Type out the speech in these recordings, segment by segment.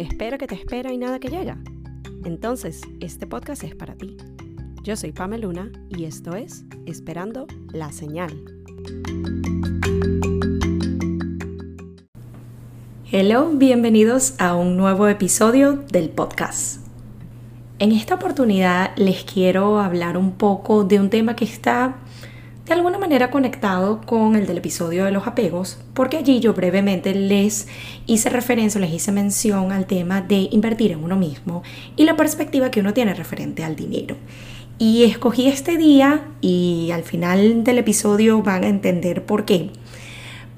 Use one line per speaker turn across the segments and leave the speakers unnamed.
espera que te espera y nada que llega. Entonces, este podcast es para ti. Yo soy Pamela Luna y esto es Esperando la Señal. Hello, bienvenidos a un nuevo episodio del podcast. En esta oportunidad les quiero hablar un poco de un tema que está de alguna manera conectado con el del episodio de los apegos, porque allí yo brevemente les hice referencia, les hice mención al tema de invertir en uno mismo y la perspectiva que uno tiene referente al dinero. Y escogí este día y al final del episodio van a entender por qué.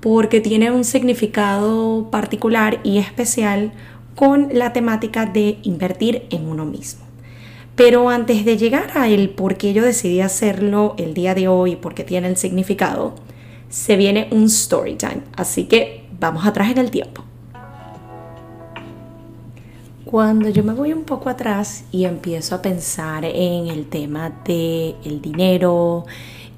Porque tiene un significado particular y especial con la temática de invertir en uno mismo. Pero antes de llegar a el por qué yo decidí hacerlo el día de hoy, porque tiene el significado, se viene un story time. Así que vamos atrás en el tiempo. Cuando yo me voy un poco atrás y empiezo a pensar en el tema del el dinero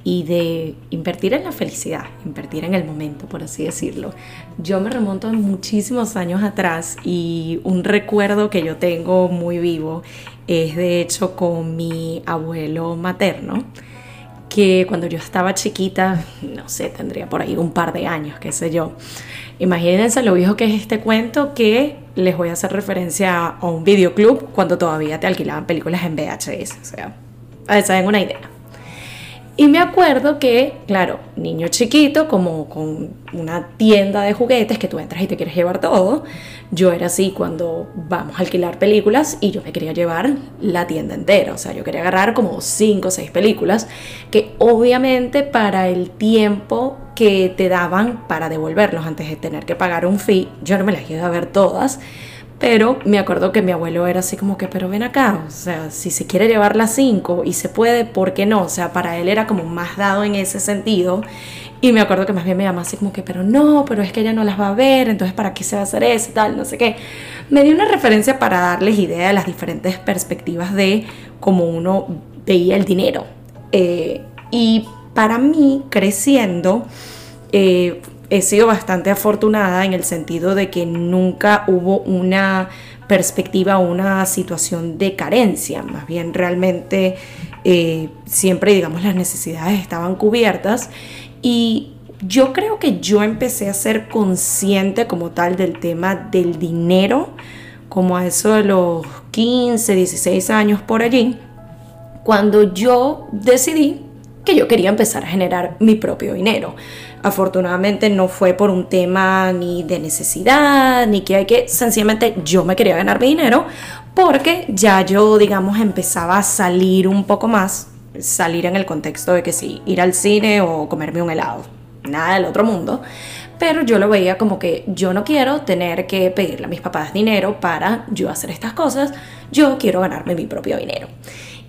y de invertir en la felicidad, invertir en el momento, por así decirlo, yo me remonto muchísimos años atrás y un recuerdo que yo tengo muy vivo es de hecho con mi abuelo materno, que cuando yo estaba chiquita, no sé, tendría por ahí un par de años, qué sé yo. Imagínense lo viejo que es este cuento que les voy a hacer referencia a un videoclub cuando todavía te alquilaban películas en VHS. O sea, a ver, saben una idea. Y me acuerdo que, claro, niño chiquito, como con una tienda de juguetes que tú entras y te quieres llevar todo, yo era así cuando vamos a alquilar películas y yo me quería llevar la tienda entera, o sea, yo quería agarrar como 5 o 6 películas que obviamente para el tiempo que te daban para devolverlos antes de tener que pagar un fee, yo no me las iba a ver todas pero me acuerdo que mi abuelo era así como que, pero ven acá, o sea, si se quiere llevar las cinco y se puede, ¿por qué no? O sea, para él era como más dado en ese sentido. Y me acuerdo que más bien me llamaba así como que, pero no, pero es que ella no las va a ver, entonces ¿para qué se va a hacer eso tal? No sé qué. Me dio una referencia para darles idea de las diferentes perspectivas de cómo uno veía el dinero. Eh, y para mí, creciendo, eh, he sido bastante afortunada en el sentido de que nunca hubo una perspectiva o una situación de carencia, más bien realmente eh, siempre digamos las necesidades estaban cubiertas y yo creo que yo empecé a ser consciente como tal del tema del dinero como a eso de los 15, 16 años por allí, cuando yo decidí que yo quería empezar a generar mi propio dinero. Afortunadamente no fue por un tema ni de necesidad, ni que hay que, sencillamente yo me quería ganar mi dinero porque ya yo, digamos, empezaba a salir un poco más, salir en el contexto de que sí, ir al cine o comerme un helado, nada del otro mundo, pero yo lo veía como que yo no quiero tener que pedirle a mis papás dinero para yo hacer estas cosas, yo quiero ganarme mi propio dinero.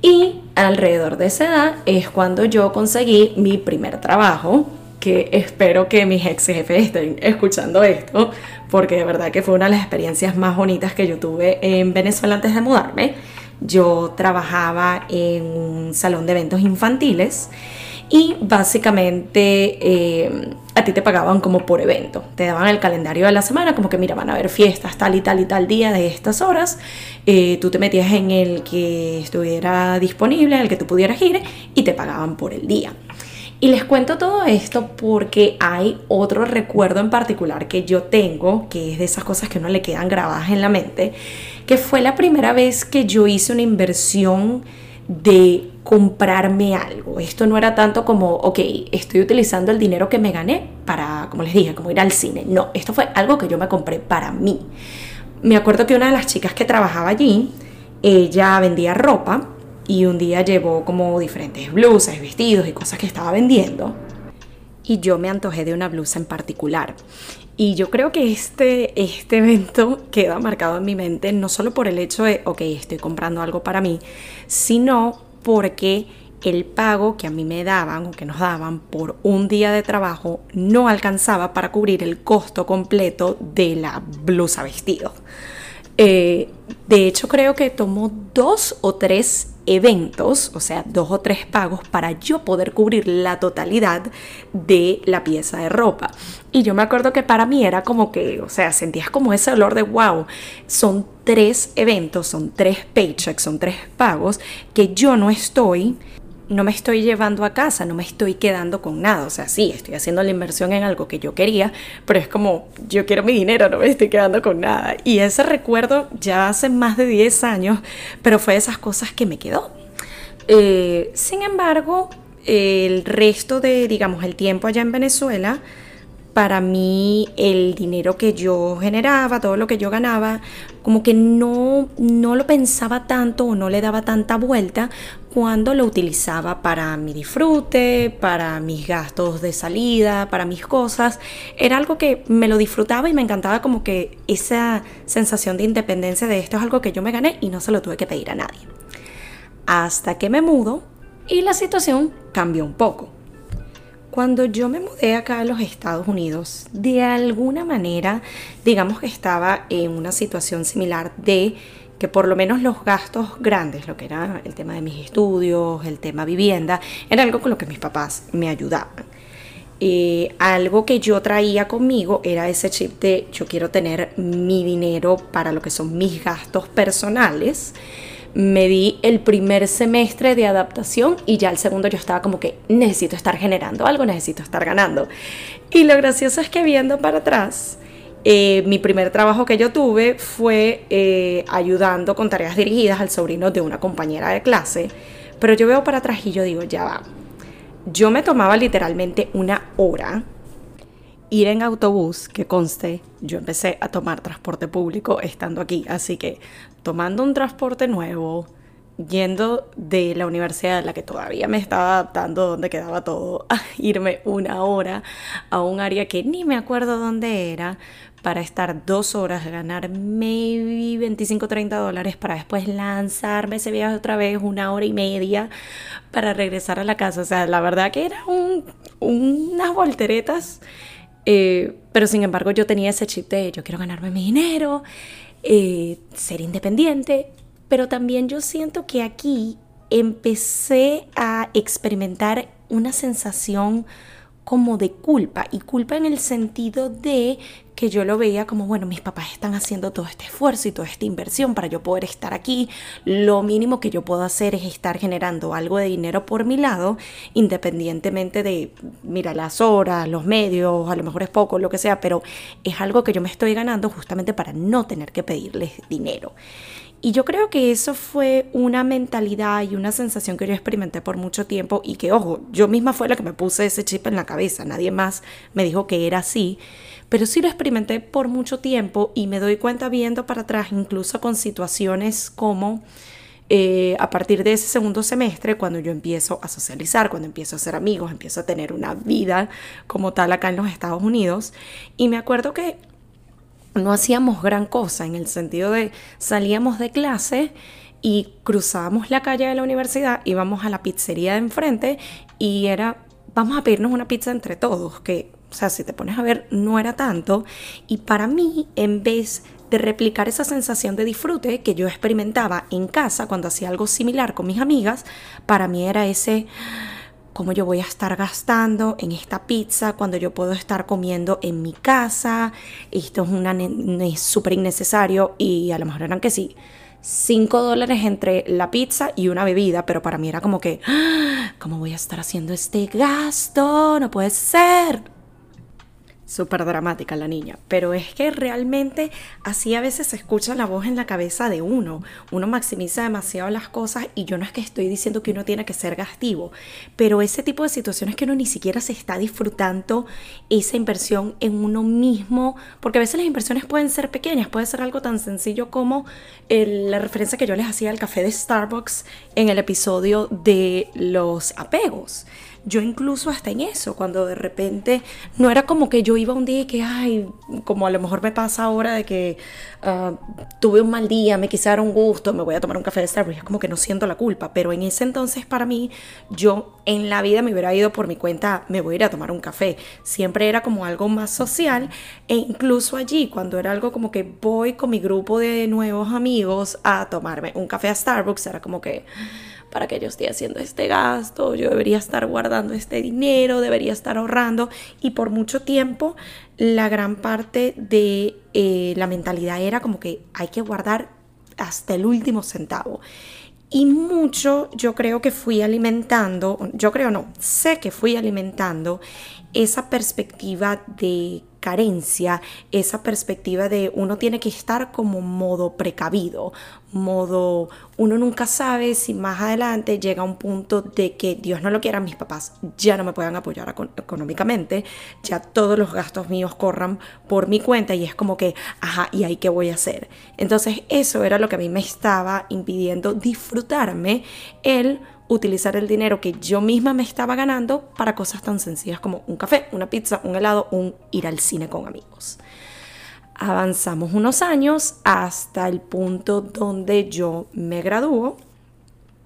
Y alrededor de esa edad es cuando yo conseguí mi primer trabajo, que espero que mis ex jefes estén escuchando esto, porque de verdad que fue una de las experiencias más bonitas que yo tuve en Venezuela antes de mudarme. Yo trabajaba en un salón de eventos infantiles y básicamente eh, a ti te pagaban como por evento, te daban el calendario de la semana, como que mira, van a haber fiestas tal y tal y tal día de estas horas, eh, tú te metías en el que estuviera disponible, en el que tú pudieras ir y te pagaban por el día. Y les cuento todo esto porque hay otro recuerdo en particular que yo tengo, que es de esas cosas que no le quedan grabadas en la mente, que fue la primera vez que yo hice una inversión de comprarme algo. Esto no era tanto como, ok, estoy utilizando el dinero que me gané para, como les dije, como ir al cine. No, esto fue algo que yo me compré para mí. Me acuerdo que una de las chicas que trabajaba allí, ella vendía ropa y un día llevó como diferentes blusas, vestidos y cosas que estaba vendiendo. Y yo me antojé de una blusa en particular. Y yo creo que este, este evento queda marcado en mi mente no solo por el hecho de, ok, estoy comprando algo para mí, sino porque el pago que a mí me daban o que nos daban por un día de trabajo no alcanzaba para cubrir el costo completo de la blusa vestido. Eh, De hecho, creo que tomó dos o tres eventos, o sea, dos o tres pagos para yo poder cubrir la totalidad de la pieza de ropa. Y yo me acuerdo que para mí era como que, o sea, sentías como ese olor de wow, son tres eventos, son tres paychecks, son tres pagos que yo no estoy no me estoy llevando a casa, no me estoy quedando con nada. O sea, sí, estoy haciendo la inversión en algo que yo quería, pero es como, yo quiero mi dinero, no me estoy quedando con nada. Y ese recuerdo ya hace más de 10 años, pero fue de esas cosas que me quedó. Eh, sin embargo, el resto de, digamos, el tiempo allá en Venezuela, para mí el dinero que yo generaba, todo lo que yo ganaba, como que no, no lo pensaba tanto o no le daba tanta vuelta cuando lo utilizaba para mi disfrute, para mis gastos de salida, para mis cosas. Era algo que me lo disfrutaba y me encantaba como que esa sensación de independencia de esto es algo que yo me gané y no se lo tuve que pedir a nadie. Hasta que me mudo y la situación cambió un poco. Cuando yo me mudé acá a los Estados Unidos, de alguna manera, digamos que estaba en una situación similar de que por lo menos los gastos grandes, lo que era el tema de mis estudios, el tema vivienda, era algo con lo que mis papás me ayudaban. Eh, algo que yo traía conmigo era ese chip de yo quiero tener mi dinero para lo que son mis gastos personales me di el primer semestre de adaptación y ya el segundo yo estaba como que necesito estar generando algo, necesito estar ganando. Y lo gracioso es que viendo para atrás, eh, mi primer trabajo que yo tuve fue eh, ayudando con tareas dirigidas al sobrino de una compañera de clase. Pero yo veo para atrás y yo digo, ya va. Yo me tomaba literalmente una hora ir en autobús, que conste, yo empecé a tomar transporte público estando aquí, así que tomando un transporte nuevo, yendo de la universidad la que todavía me estaba adaptando, donde quedaba todo, a irme una hora a un área que ni me acuerdo dónde era, para estar dos horas, ganar maybe 25 30 dólares para después lanzarme ese viaje otra vez una hora y media para regresar a la casa. O sea, la verdad que era un, unas volteretas eh, pero sin embargo yo tenía ese chip de yo quiero ganarme mi dinero, eh, ser independiente, pero también yo siento que aquí empecé a experimentar una sensación como de culpa y culpa en el sentido de que yo lo veía como, bueno, mis papás están haciendo todo este esfuerzo y toda esta inversión para yo poder estar aquí. Lo mínimo que yo puedo hacer es estar generando algo de dinero por mi lado, independientemente de, mira, las horas, los medios, a lo mejor es poco, lo que sea, pero es algo que yo me estoy ganando justamente para no tener que pedirles dinero. Y yo creo que eso fue una mentalidad y una sensación que yo experimenté por mucho tiempo y que, ojo, yo misma fue la que me puse ese chip en la cabeza, nadie más me dijo que era así, pero sí lo experimenté por mucho tiempo y me doy cuenta viendo para atrás, incluso con situaciones como... Eh, a partir de ese segundo semestre, cuando yo empiezo a socializar, cuando empiezo a ser amigos, empiezo a tener una vida como tal acá en los Estados Unidos. Y me acuerdo que no hacíamos gran cosa en el sentido de salíamos de clase y cruzábamos la calle de la universidad, íbamos a la pizzería de enfrente y era, vamos a pedirnos una pizza entre todos, que, o sea, si te pones a ver, no era tanto. Y para mí, en vez de replicar esa sensación de disfrute que yo experimentaba en casa cuando hacía algo similar con mis amigas, para mí era ese cómo yo voy a estar gastando en esta pizza cuando yo puedo estar comiendo en mi casa. Esto es súper innecesario y a lo mejor eran que sí. 5 dólares entre la pizza y una bebida, pero para mí era como que, ¡Ah! ¿cómo voy a estar haciendo este gasto? No puede ser súper dramática la niña, pero es que realmente así a veces se escucha la voz en la cabeza de uno, uno maximiza demasiado las cosas y yo no es que estoy diciendo que uno tiene que ser gastivo, pero ese tipo de situaciones que uno ni siquiera se está disfrutando esa inversión en uno mismo, porque a veces las inversiones pueden ser pequeñas, puede ser algo tan sencillo como la referencia que yo les hacía al café de Starbucks en el episodio de los apegos yo incluso hasta en eso, cuando de repente no era como que yo iba un día y que, ay, como a lo mejor me pasa ahora de que ah, tuve un mal día, me quise un gusto, me voy a tomar un café de Starbucks, es como que no siento la culpa, pero en ese entonces para mí, yo en la vida me hubiera ido por mi cuenta, me voy a ir a tomar un café, siempre era como algo más social e incluso allí, cuando era algo como que voy con mi grupo de nuevos amigos a tomarme un café a Starbucks, era como que para que yo esté haciendo este gasto, yo debería estar guardando este dinero, debería estar ahorrando y por mucho tiempo la gran parte de eh, la mentalidad era como que hay que guardar hasta el último centavo. Y mucho yo creo que fui alimentando, yo creo no, sé que fui alimentando esa perspectiva de carencia, esa perspectiva de uno tiene que estar como modo precavido, modo uno nunca sabe si más adelante llega un punto de que Dios no lo quiera, mis papás ya no me puedan apoyar económicamente, ya todos los gastos míos corran por mi cuenta y es como que, ajá, ¿y ahí qué voy a hacer? Entonces eso era lo que a mí me estaba impidiendo disfrutarme el utilizar el dinero que yo misma me estaba ganando para cosas tan sencillas como un café, una pizza, un helado, un ir al cine con amigos. Avanzamos unos años hasta el punto donde yo me graduó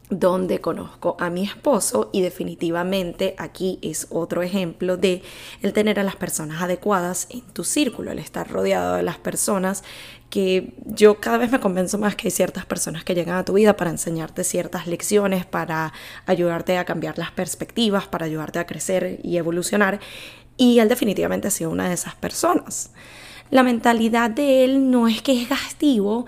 donde conozco a mi esposo y definitivamente aquí es otro ejemplo de el tener a las personas adecuadas en tu círculo, el estar rodeado de las personas que yo cada vez me convenzo más que hay ciertas personas que llegan a tu vida para enseñarte ciertas lecciones, para ayudarte a cambiar las perspectivas, para ayudarte a crecer y evolucionar y él definitivamente ha sido una de esas personas. La mentalidad de él no es que es gastivo,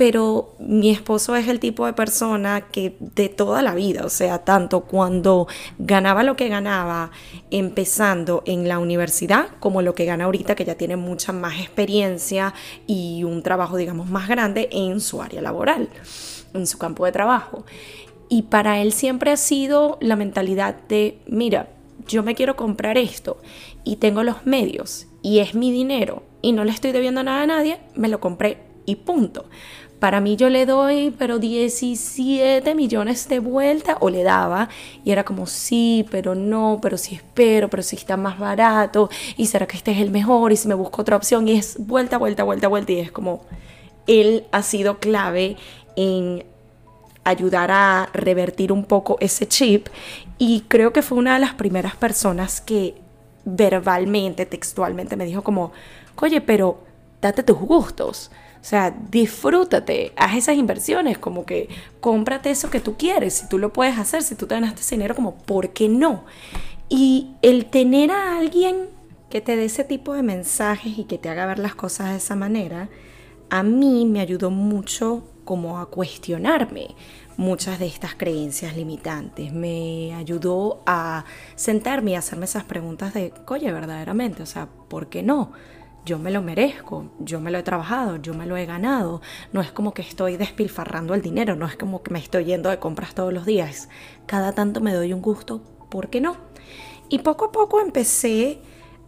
pero mi esposo es el tipo de persona que de toda la vida, o sea, tanto cuando ganaba lo que ganaba empezando en la universidad, como lo que gana ahorita, que ya tiene mucha más experiencia y un trabajo, digamos, más grande en su área laboral, en su campo de trabajo. Y para él siempre ha sido la mentalidad de, mira, yo me quiero comprar esto y tengo los medios y es mi dinero y no le estoy debiendo nada a nadie, me lo compré y punto. Para mí yo le doy, pero 17 millones de vuelta o le daba y era como sí, pero no, pero sí espero, pero sí está más barato y será que este es el mejor y si me busco otra opción y es vuelta, vuelta, vuelta, vuelta y es como él ha sido clave en ayudar a revertir un poco ese chip y creo que fue una de las primeras personas que verbalmente, textualmente me dijo como, oye, pero date tus gustos. O sea, disfrútate, haz esas inversiones, como que cómprate eso que tú quieres, si tú lo puedes hacer, si tú te ganaste ese dinero, como, ¿por qué no? Y el tener a alguien que te dé ese tipo de mensajes y que te haga ver las cosas de esa manera, a mí me ayudó mucho como a cuestionarme muchas de estas creencias limitantes. Me ayudó a sentarme y hacerme esas preguntas de, oye, verdaderamente, o sea, ¿por qué no? Yo me lo merezco, yo me lo he trabajado, yo me lo he ganado. No es como que estoy despilfarrando el dinero, no es como que me estoy yendo de compras todos los días. Cada tanto me doy un gusto, ¿por qué no? Y poco a poco empecé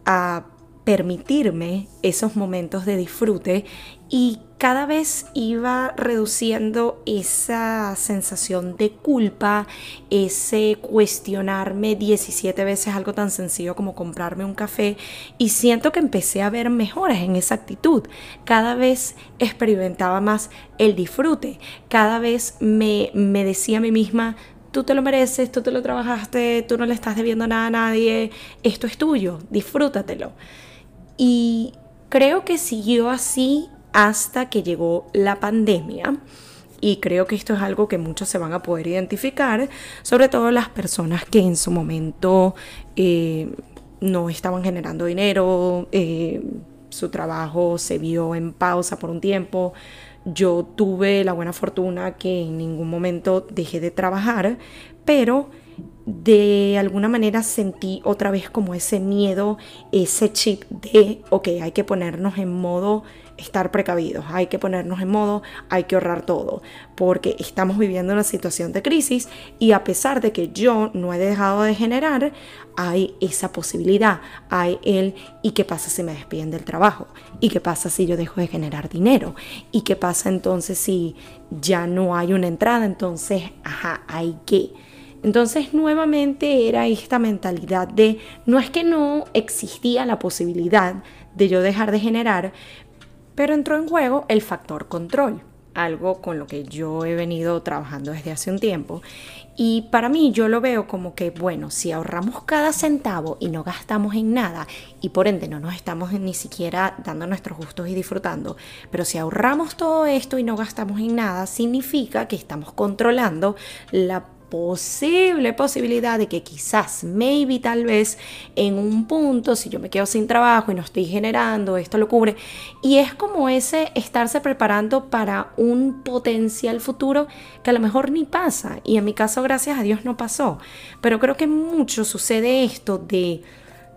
a permitirme esos momentos de disfrute y cada vez iba reduciendo esa sensación de culpa, ese cuestionarme 17 veces algo tan sencillo como comprarme un café y siento que empecé a ver mejoras en esa actitud. Cada vez experimentaba más el disfrute, cada vez me, me decía a mí misma, tú te lo mereces, tú te lo trabajaste, tú no le estás debiendo nada a nadie, esto es tuyo, disfrútatelo. Y creo que siguió así hasta que llegó la pandemia. Y creo que esto es algo que muchos se van a poder identificar, sobre todo las personas que en su momento eh, no estaban generando dinero, eh, su trabajo se vio en pausa por un tiempo. Yo tuve la buena fortuna que en ningún momento dejé de trabajar, pero de alguna manera sentí otra vez como ese miedo, ese chip de, ok, hay que ponernos en modo estar precavidos, hay que ponernos en modo, hay que ahorrar todo, porque estamos viviendo una situación de crisis y a pesar de que yo no he dejado de generar, hay esa posibilidad, hay el ¿y qué pasa si me despiden del trabajo? ¿Y qué pasa si yo dejo de generar dinero? ¿Y qué pasa entonces si ya no hay una entrada? Entonces, ajá, hay que Entonces nuevamente era esta mentalidad de no es que no existía la posibilidad de yo dejar de generar, pero entró en juego el factor control, algo con lo que yo he venido trabajando desde hace un tiempo. Y para mí yo lo veo como que, bueno, si ahorramos cada centavo y no gastamos en nada, y por ende no nos estamos ni siquiera dando nuestros gustos y disfrutando, pero si ahorramos todo esto y no gastamos en nada, significa que estamos controlando la posible posibilidad de que quizás, maybe, tal vez, en un punto, si yo me quedo sin trabajo y no estoy generando, esto lo cubre. Y es como ese estarse preparando para un potencial futuro que a lo mejor ni pasa. Y en mi caso, gracias a Dios, no pasó. Pero creo que mucho sucede esto de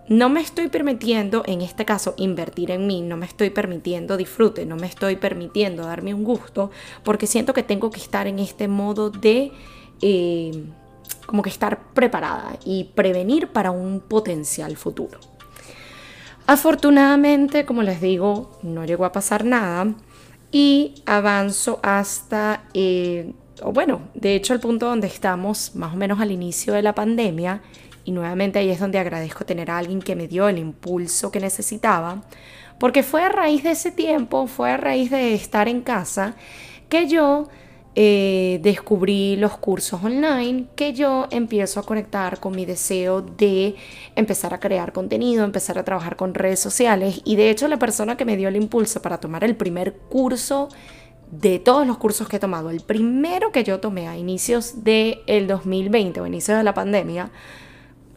no me estoy permitiendo, en este caso, invertir en mí, no me estoy permitiendo disfrute, no me estoy permitiendo darme un gusto, porque siento que tengo que estar en este modo de eh, como que estar preparada y prevenir para un potencial futuro. Afortunadamente, como les digo, no llegó a pasar nada y avanzo hasta, eh, o bueno, de hecho el punto donde estamos más o menos al inicio de la pandemia y nuevamente ahí es donde agradezco tener a alguien que me dio el impulso que necesitaba, porque fue a raíz de ese tiempo, fue a raíz de estar en casa que yo eh, descubrí los cursos online que yo empiezo a conectar con mi deseo de empezar a crear contenido, empezar a trabajar con redes sociales. Y de hecho la persona que me dio el impulso para tomar el primer curso de todos los cursos que he tomado, el primero que yo tomé a inicios del el 2020 o inicios de la pandemia,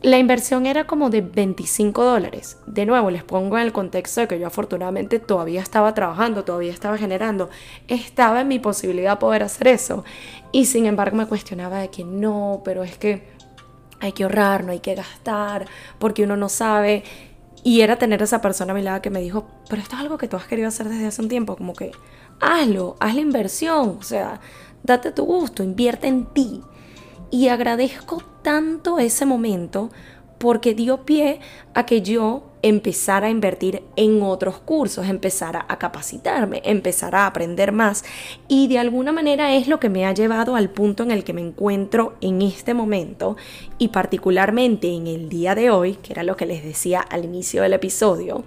la inversión era como de 25 dólares. De nuevo, les pongo en el contexto de que yo afortunadamente todavía estaba trabajando, todavía estaba generando, estaba en mi posibilidad poder hacer eso. Y sin embargo me cuestionaba de que no, pero es que hay que ahorrar, no hay que gastar, porque uno no sabe. Y era tener esa persona a mi lado que me dijo, pero esto es algo que tú has querido hacer desde hace un tiempo, como que hazlo, haz la inversión, o sea, date tu gusto, invierte en ti. Y agradezco tanto ese momento porque dio pie a que yo empezara a invertir en otros cursos, empezara a capacitarme, empezara a aprender más. Y de alguna manera es lo que me ha llevado al punto en el que me encuentro en este momento y particularmente en el día de hoy, que era lo que les decía al inicio del episodio,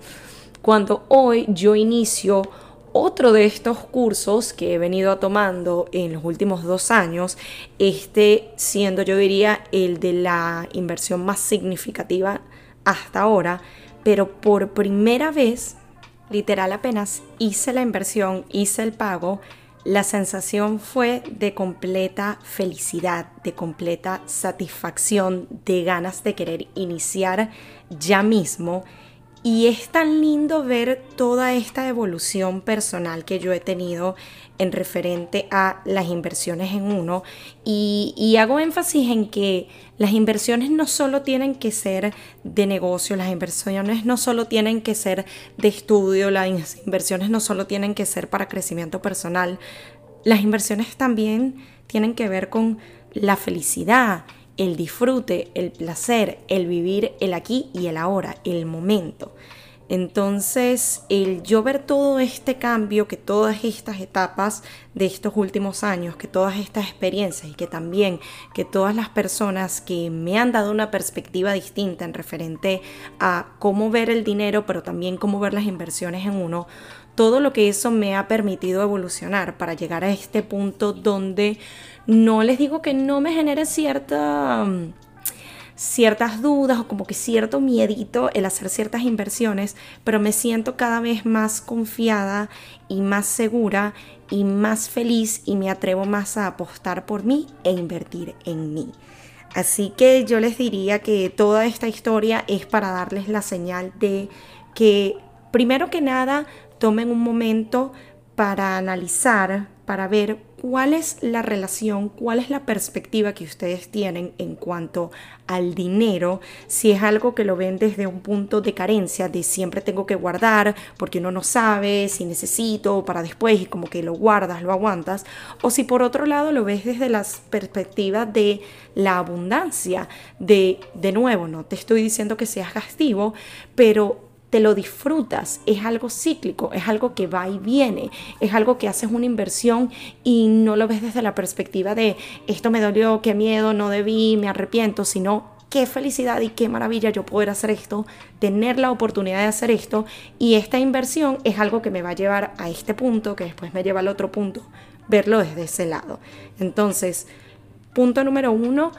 cuando hoy yo inicio otro de estos cursos que he venido tomando en los últimos dos años, este siendo yo diría el de la inversión más significativa hasta ahora, pero por primera vez, literal apenas hice la inversión, hice el pago, la sensación fue de completa felicidad, de completa satisfacción, de ganas de querer iniciar ya mismo y es tan lindo ver toda esta evolución personal que yo he tenido en referente a las inversiones en uno. Y, hago énfasis en que las inversiones no solo tienen que ser de negocio, las inversiones no solo tienen que ser de estudio, las inversiones no solo tienen que ser para crecimiento personal. Las inversiones también tienen que ver con la felicidad, el disfrute, el placer, el vivir el aquí y el ahora, el momento. Entonces, el yo ver todo este cambio, que todas estas etapas de estos últimos años, que todas estas experiencias y que también que todas las personas que me han dado una perspectiva distinta en referente a cómo ver el dinero, pero también cómo ver las inversiones en uno, todo lo que eso me ha permitido evolucionar para llegar a este punto donde no les digo que no me genere cierta ciertas dudas o como que cierto miedito el hacer ciertas inversiones, pero me siento cada vez más confiada y más segura y más feliz y me atrevo más a apostar por mí e invertir en mí. Así que yo les diría que toda esta historia es para darles la señal de que primero que nada tomen un momento para analizar, para ver cuál es la relación, cuál es la perspectiva que ustedes tienen en cuanto al dinero, si es algo que lo ven desde un punto de carencia, de siempre tengo que guardar porque uno no sabe si necesito para después y como que lo guardas, lo aguantas, o si por otro lado lo ves desde la perspectiva de la abundancia, de de nuevo, no te estoy diciendo que seas gastivo, pero te lo disfrutas, es algo cíclico, es algo que va y viene, es algo que haces una inversión y no lo ves desde la perspectiva de esto me dolió, qué miedo, no debí, me arrepiento, sino qué felicidad y qué maravilla yo poder hacer esto, tener la oportunidad de hacer esto y esta inversión es algo que me va a llevar a este punto, que después me lleva al otro punto, verlo desde ese lado. Entonces, punto número uno,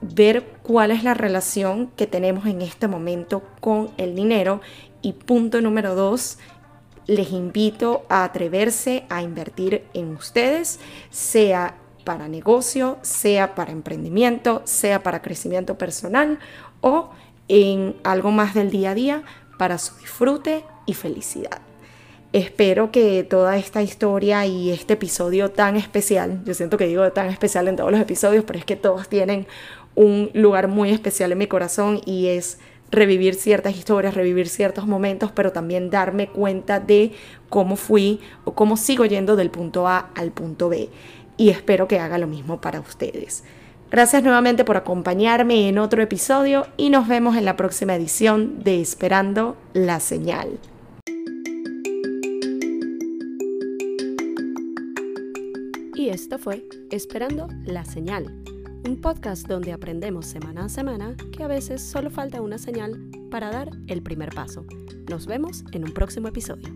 ver cuál es la relación que tenemos en este momento con el dinero y punto número dos, les invito a atreverse a invertir en ustedes, sea para negocio, sea para emprendimiento, sea para crecimiento personal o en algo más del día a día para su disfrute y felicidad. Espero que toda esta historia y este episodio tan especial, yo siento que digo tan especial en todos los episodios, pero es que todos tienen un lugar muy especial en mi corazón y es revivir ciertas historias, revivir ciertos momentos, pero también darme cuenta de cómo fui o cómo sigo yendo del punto A al punto B. Y espero que haga lo mismo para ustedes. Gracias nuevamente por acompañarme en otro episodio y nos vemos en la próxima edición de Esperando la Señal. Y esto fue Esperando la Señal un podcast donde aprendemos semana a semana que a veces solo falta una señal para dar el primer paso. Nos vemos en un próximo episodio.